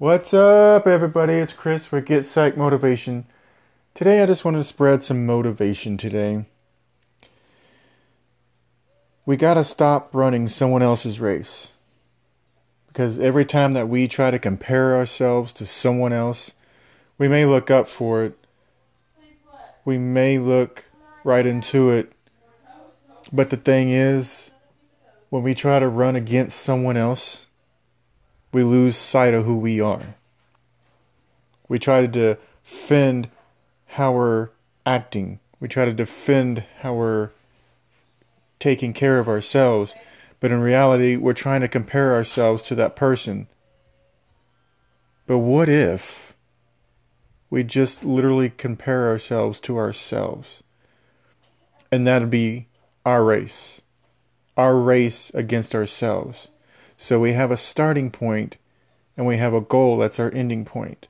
What's up, everybody? It's Chris for Get Psych Motivation. Today, I just want to spread some motivation today. We got to stop running someone else's race. Because every time that we try to compare ourselves to someone else, we may look up for it. We may look right into it. But the thing is, when we try to run against someone else, we lose sight of who we are. We try to defend how we're acting. We try to defend how we're taking care of ourselves. But in reality, we're trying to compare ourselves to that person. But what if we just literally compare ourselves to ourselves? And that'd be our race. Our race against ourselves. So we have a starting point and we have a goal that's our ending point.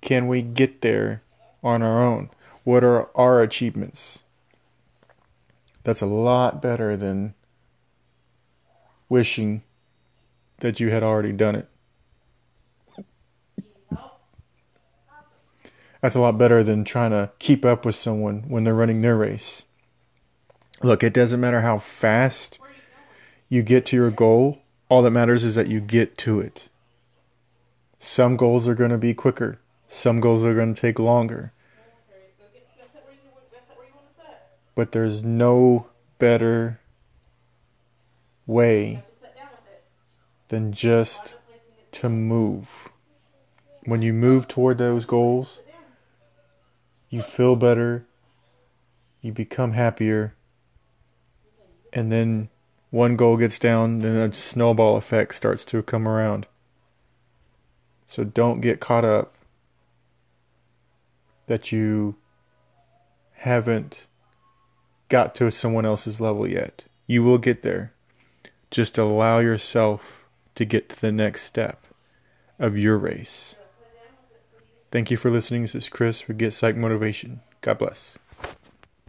Can we get there on our own? What are our achievements? That's a lot better than wishing that you had already done it. That's a lot better than trying to keep up with someone when they're running their race. Look, it doesn't matter how fast you get to your goal all that matters is that you get to it. Some goals are going to be quicker, some goals are going to take longer. But there's no better way than just to move. When you move toward those goals, you feel better, you become happier, and then one goal gets down, then a snowball effect starts to come around. So don't get caught up that you haven't got to someone else's level yet. You will get there. Just allow yourself to get to the next step of your race. Thank you for listening. This is Chris for Get Psych Motivation. God bless.